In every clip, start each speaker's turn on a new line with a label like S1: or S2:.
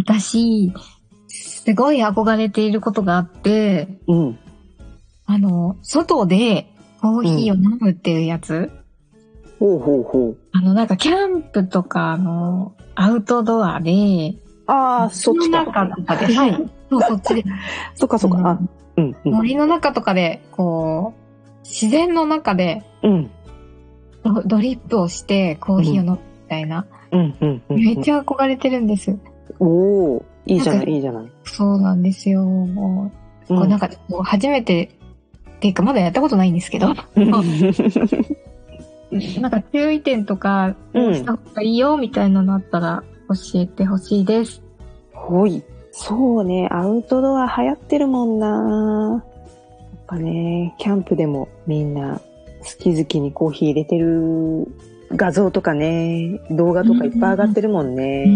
S1: 私すごい憧れていることがあって
S2: うん。
S1: あの外でコーヒーを飲むっていうやつ、
S2: ほうほうほう。
S1: あの、なんかキャンプとか、あの、アウトドアで、
S2: ああそっち
S1: 森の
S2: か
S1: 中とかで、はい。そう、そっちで。
S2: そっかそっか。あうんうん。
S1: 森の中とかで、こう、自然の中で
S2: うん。
S1: ドドリップをしてコーヒーを飲むみたいな。
S2: うんうんうん。
S1: めっちゃ憧れてるんです。
S2: おおいいじゃないいいじゃない
S1: そうなんですよ。もう、こうなんか、こう初めて、っていうかまだやったことないんですけど、
S2: う ん
S1: なんか注意点とか、した方がいいよみたいなのあったら教えてほしいです。
S2: ほい。そうね、アウトドア流行ってるもんなやっぱね、キャンプでもみんな好き好きにコーヒー入れてる画像とかね、動画とかいっぱい上がってるもん
S1: う
S2: ね。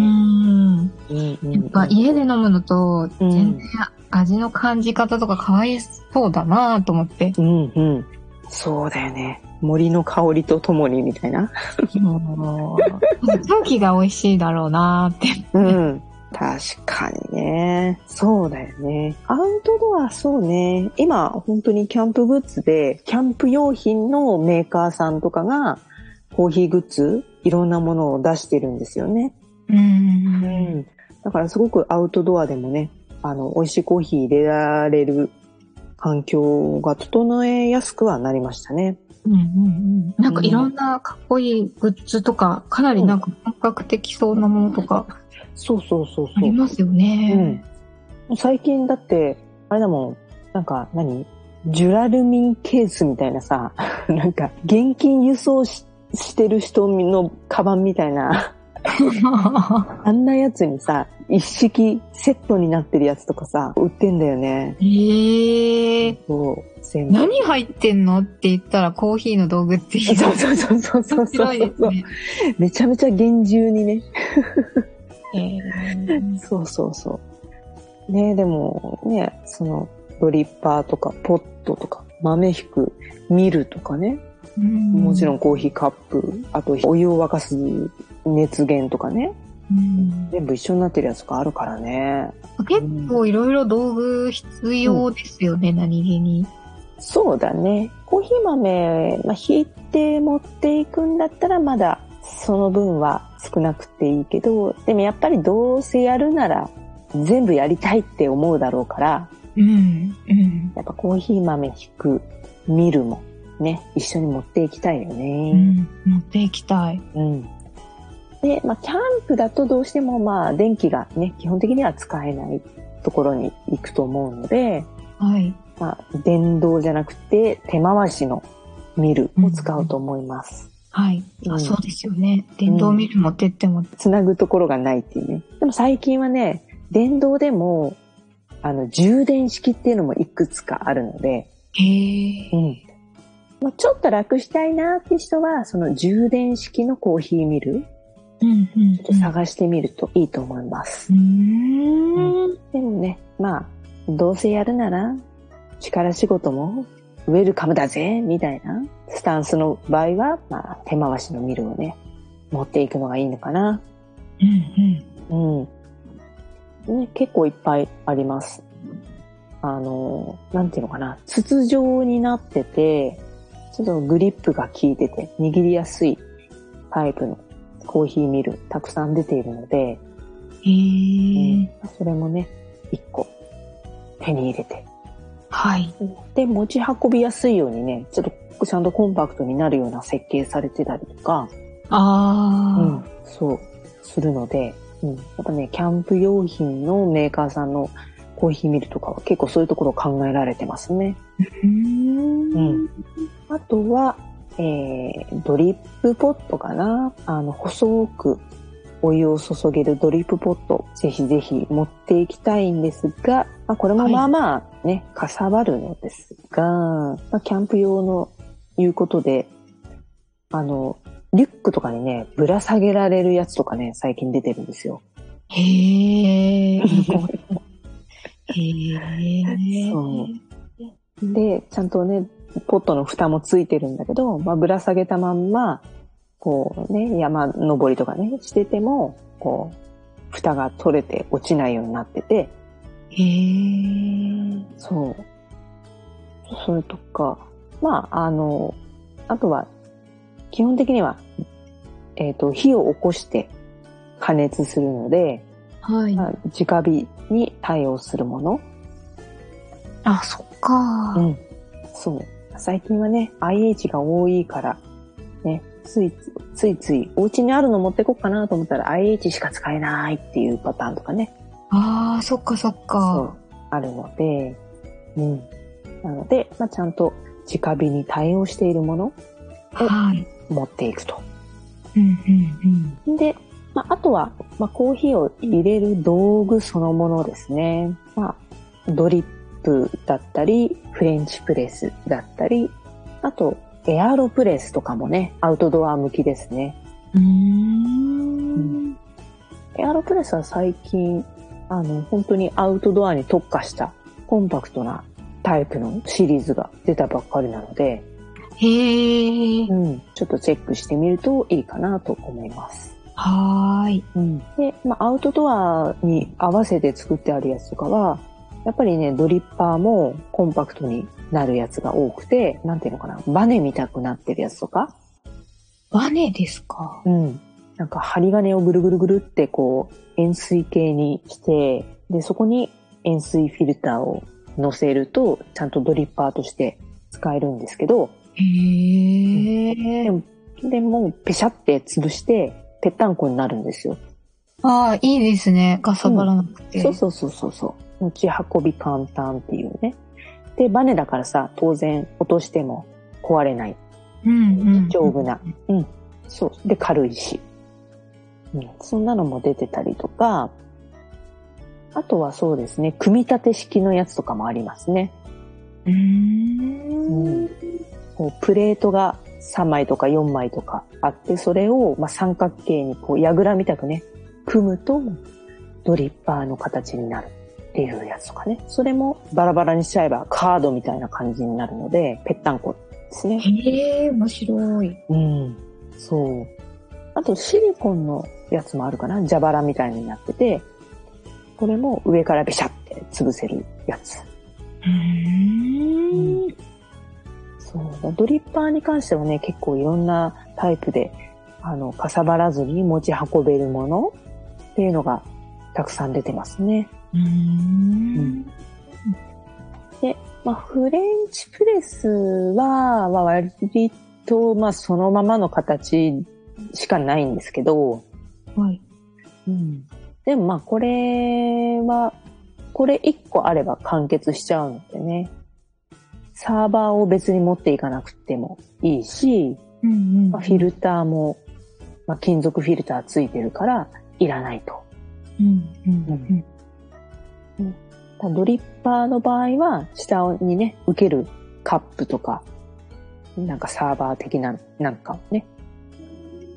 S1: ん。
S2: うんうん
S1: やっぱ家で飲むのと
S2: うん
S1: 全然味の感じ方とか変わりそうだなと思って。
S2: うんうん。そうだよね。森の香りとともにみたいな。
S1: もう 空気が美味しいだろうなって。
S2: うん。確かにね。そうだよね。アウトドア、そうね。今、本当にキャンプグッズで、キャンプ用品のメーカーさんとかが、コーヒーグッズ、いろんなものを出してるんですよね。
S1: うん。
S2: だからすごくアウトドアでもね、あの、美味しいコーヒー入れられる環境が整えやすくはなりましたね。
S1: うんうんうん。なんかいろんなかっこいいグッズとか、かなりなんか本格的そうなものとか
S2: そうそうそう
S1: あ
S2: そう。
S1: りますよね。
S2: うん。最近だって、あれだもん、なんか何？ジュラルミンケースみたいなさ、なんか現金輸送ししてる人のカバンみたいな、あんなやつにさ、一式セットになってるやつとかさ、売ってんだよね。
S1: ええ
S2: そう。
S1: 何入ってんのって言ったらコーヒーの道具って言
S2: そうそうそうそうそう
S1: 面
S2: そう
S1: 白いですね。
S2: めちゃめちゃ厳重にね。
S1: えー
S2: そうそうそう。ねでもね、そのドリッパーとかポットとか豆引くミルとかね、もちろんコーヒーカップ、あとお湯を沸かす熱源とかね、
S1: うん
S2: 全部一緒になってるやつがあるからね。
S1: 結構いろいろ道具必要ですよね、何気に。
S2: そうだね。コーヒー豆、まあ、引いて持っていくんだったらまだその分は少なくていいけど、でもやっぱりどうせやるなら全部やりたいって思うだろうから、
S1: うん。うん。
S2: やっぱコーヒー豆引くミルもね、一緒に持っていきたいよ
S1: う
S2: ね。
S1: ん。持っていきたい。
S2: うん。で、まあ、キャンプだとどうしてもまあ、電気がね、基本的には使えないところに行くと思うので、
S1: はい。
S2: まあ、電動じゃなくて手回しのミルを使うと思います。
S1: はい。あ、
S2: うん
S1: そうですよね。電動ミル持ってっても。
S2: つなぐところがないっていうね。でも最近はね、電動でも、あの、充電式っていうのもいくつかあるので、
S1: へえ。
S2: うん。まあ、ちょっと楽したいなって人は、その充電式のコーヒーミル
S1: うんうん
S2: で探してみるといいと思います。
S1: うーん。
S2: でもね、まあ、どうせやるなら、力仕事もウェルカムだぜ、みたいなスタンスの場合は、まあ、手回しのミルをね、持っていくのがいいのかな。
S1: うん
S2: うん。ね、結構いっぱいあります。あの、なんていうのかな、筒状になってて、ちょっとグリップが効いてて、握りやすいタイプのコーヒーミル、たくさん出ているので、
S1: え。
S2: それもね、一個手に入れて
S1: はい。
S2: で、持ち運びやすいようにね、ちょっとちゃんとコンパクトになるような設計されてたりとか、
S1: ああ、
S2: うん、そう、するので、うん、やっぱね、キャンプ用品のメーカーさんのコーヒーミルとかは結構そういうところを考えられてますね。
S1: うーん。
S2: うんあとは、えー、ドリップポットかな？あの、細くお湯を注げるドリップポット、ぜひぜひ持っていきたいんですが、まあ、これもまあまあね、かさばるのですが、まあ、キャンプ用のいうことで、あの、リュックとかにね、ぶら下げられるやつとかね、最近出てるんですよ。
S1: へえ。へえ。
S2: そうで、ちゃんとね、ポットの蓋もついてるんだけど、まあ、ぶら下げたまんま、こうね、山登りとかね、してても、こう、蓋が取れて落ちないようになってて、
S1: へえ。
S2: そう。それとか、まあ、あの、あとは、基本的には、えっ、と、火を起こして加熱するので、
S1: はい。
S2: まあ、直火に対応するもの。
S1: あ、そっか。
S2: うん。そう。最近はね、IH が多いから、ね、ついついつい、お家にあるの持ってこっかなと思ったら IH しか使えないっていうパターンとかね。
S1: ああ、そっかそっ
S2: そう
S1: か。。
S2: あるので、うん。なので、まあ、ちゃんと直火に対応しているもの
S1: はい。
S2: 持っていくと。
S1: うんうん
S2: で、まあ、あとは、まあ、コーヒーを入れる道具そのものですね。まあ、ドリップだったり、フレンチプレスだったり、あと、エアロプレスとかもね、アウトドア向きですね。
S1: うん。うーん。
S2: エアロプレスは最近、あの、本当にアウトドアに特化したコンパクトなタイプのシリーズが出たばっかりなので、
S1: へえ。
S2: うん、ちょっとチェックしてみるといいかなと思います。
S1: はーい。
S2: うん、で、まあ、アウトドアに合わせて作ってあるやつとかは、やっぱりね、ドリッパーもコンパクトになるやつが多くて、なんていうのかな、バネみたくなってるやつとか、
S1: バネですか？
S2: うん。なんか針金をぐるぐるぐるってこう円錐形にして、で、そこに円錐フィルターを乗せると、ちゃんとドリッパーとして使えるんですけど、
S1: へえ。
S2: でもうペシャって潰して、ぺったんこになるんですよ。
S1: ああ、いいですね。かさばらなくて。
S2: そうそうそうそうそう。持ち運び簡単っていうね。で、バネだからさ、当然落としても壊れない。
S1: うんうん。
S2: 丈夫な。うん。そう。で、軽いし。うん。そんなのも出てたりとか、あとはそうですね、組み立て式のやつとかもありますね。
S1: うーん。
S2: こうプレートが3枚とか4枚とかあって、それをまあ三角形にこう、櫓みたくね、組むとドリッパーの形になるっていうやつとかね。それもバラバラにしちゃえばカードみたいな感じになるので、ぺったんこですね。
S1: へえ、面白い。
S2: うん。そう。あとシリコンのやつもあるかな蛇腹みたいになってて、これも上からベシャって潰せるやつ。
S1: うーん。
S2: そう。ドリッパーに関してはね、結構いろんなタイプで、あの、かさばらずに持ち運べるものっていうのがたくさん出てますね。
S1: うーん。
S2: で、まあ、フレンチプレスは、まあ、割と、まあ、そのままの形しかないんですけど、
S1: はい。
S2: うん。でもまあこれは、これ1個あれば完結しちゃうのでね。サーバーを別に持っていかなくてもいいし、
S1: うんうん。
S2: まあ、フィルターも、まあ、金属フィルターついてるからいらないと。
S1: うんうん
S2: ただドリッパーの場合は下にね、受けるカップとか、なんかサーバー的ななんかをね、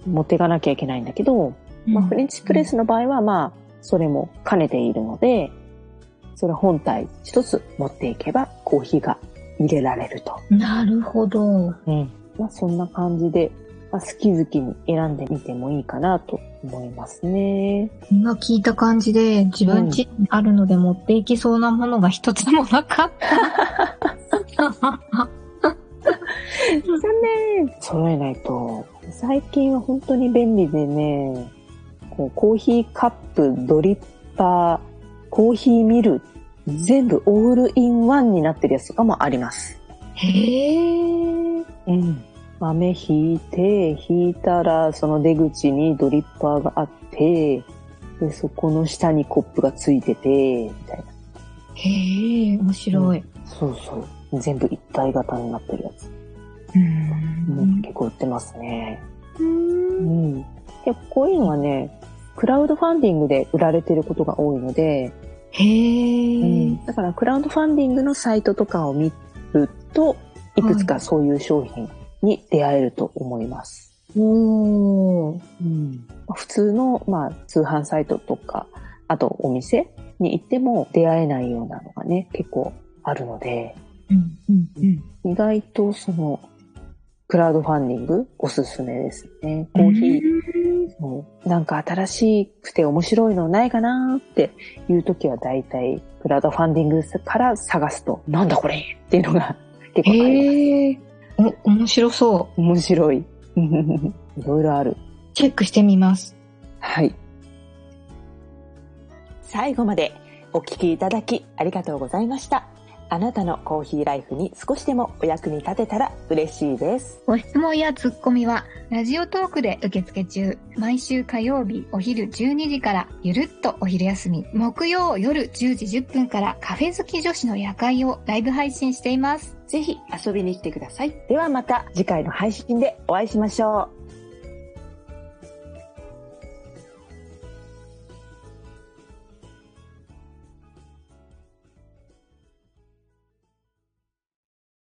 S2: 持っていかなきゃいけないんだけど、
S1: うん。
S2: まあ、フレンチプレスの場合は、まあ、それも兼ねているので、それ本体一つ持っていけばコーヒーが入れられると。
S1: なるほど。
S2: うん。まあ、そんな感じで、まあ、好き好きに選んでみてもいいかなと思いますね。
S1: 今聞いた感じで、自分家にあるので持っていきそうなものが一つもなかった。
S2: 残念揃えないと、最近は本当に便利でね、こうコーヒーカップ、ドリッパー、コーヒーミルっ全部オールインワンになってるやつとかもあります。
S1: へー。
S2: うん。豆引いて、引いたらその出口にドリッパーがあって、で、そこの下にコップがついてて、みたいな。
S1: へー、面白い。
S2: そうそう。全部一体型になってるやつ。
S1: う
S2: うん
S1: ん。
S2: 結構売ってますね。
S1: うん
S2: うん。で、こういうのはね、クラウドファンディングで売られてることが多いので、
S1: へー。
S2: だからクラウドファンディングのサイトとかを見ると、いくつかそういう商品に出会えると思います。
S1: おー。
S2: 普通の、まあ、通販サイトとか、あとお店に行っても出会えないようなのがね、結構あるので、
S1: うん、うん、うん。
S2: 意外とその、クラウドファンディングおすすめですね。コーヒー、なんか新しくて面白いのないかなっていう時は大体クラウドファンディングから探すと、なんだこれっていうのが結構あります。
S1: へー。お、面白そう。
S2: 面白い。いろいろある。
S1: チェックしてみます。
S2: はい。最後までお聞きいただきありがとうございました。あなたのコーヒーライフに少しでもお役に立てたら嬉しいです。
S1: ご質問やツッコミは、ラジオトークで受付中。毎週火曜日お昼12時から、ゆるっとお昼休み。木曜夜10時10分から、カフェ好き女子の夜会をライブ配信しています。
S2: ぜひ遊びに来てください。ではまた次回の配信でお会いしましょう。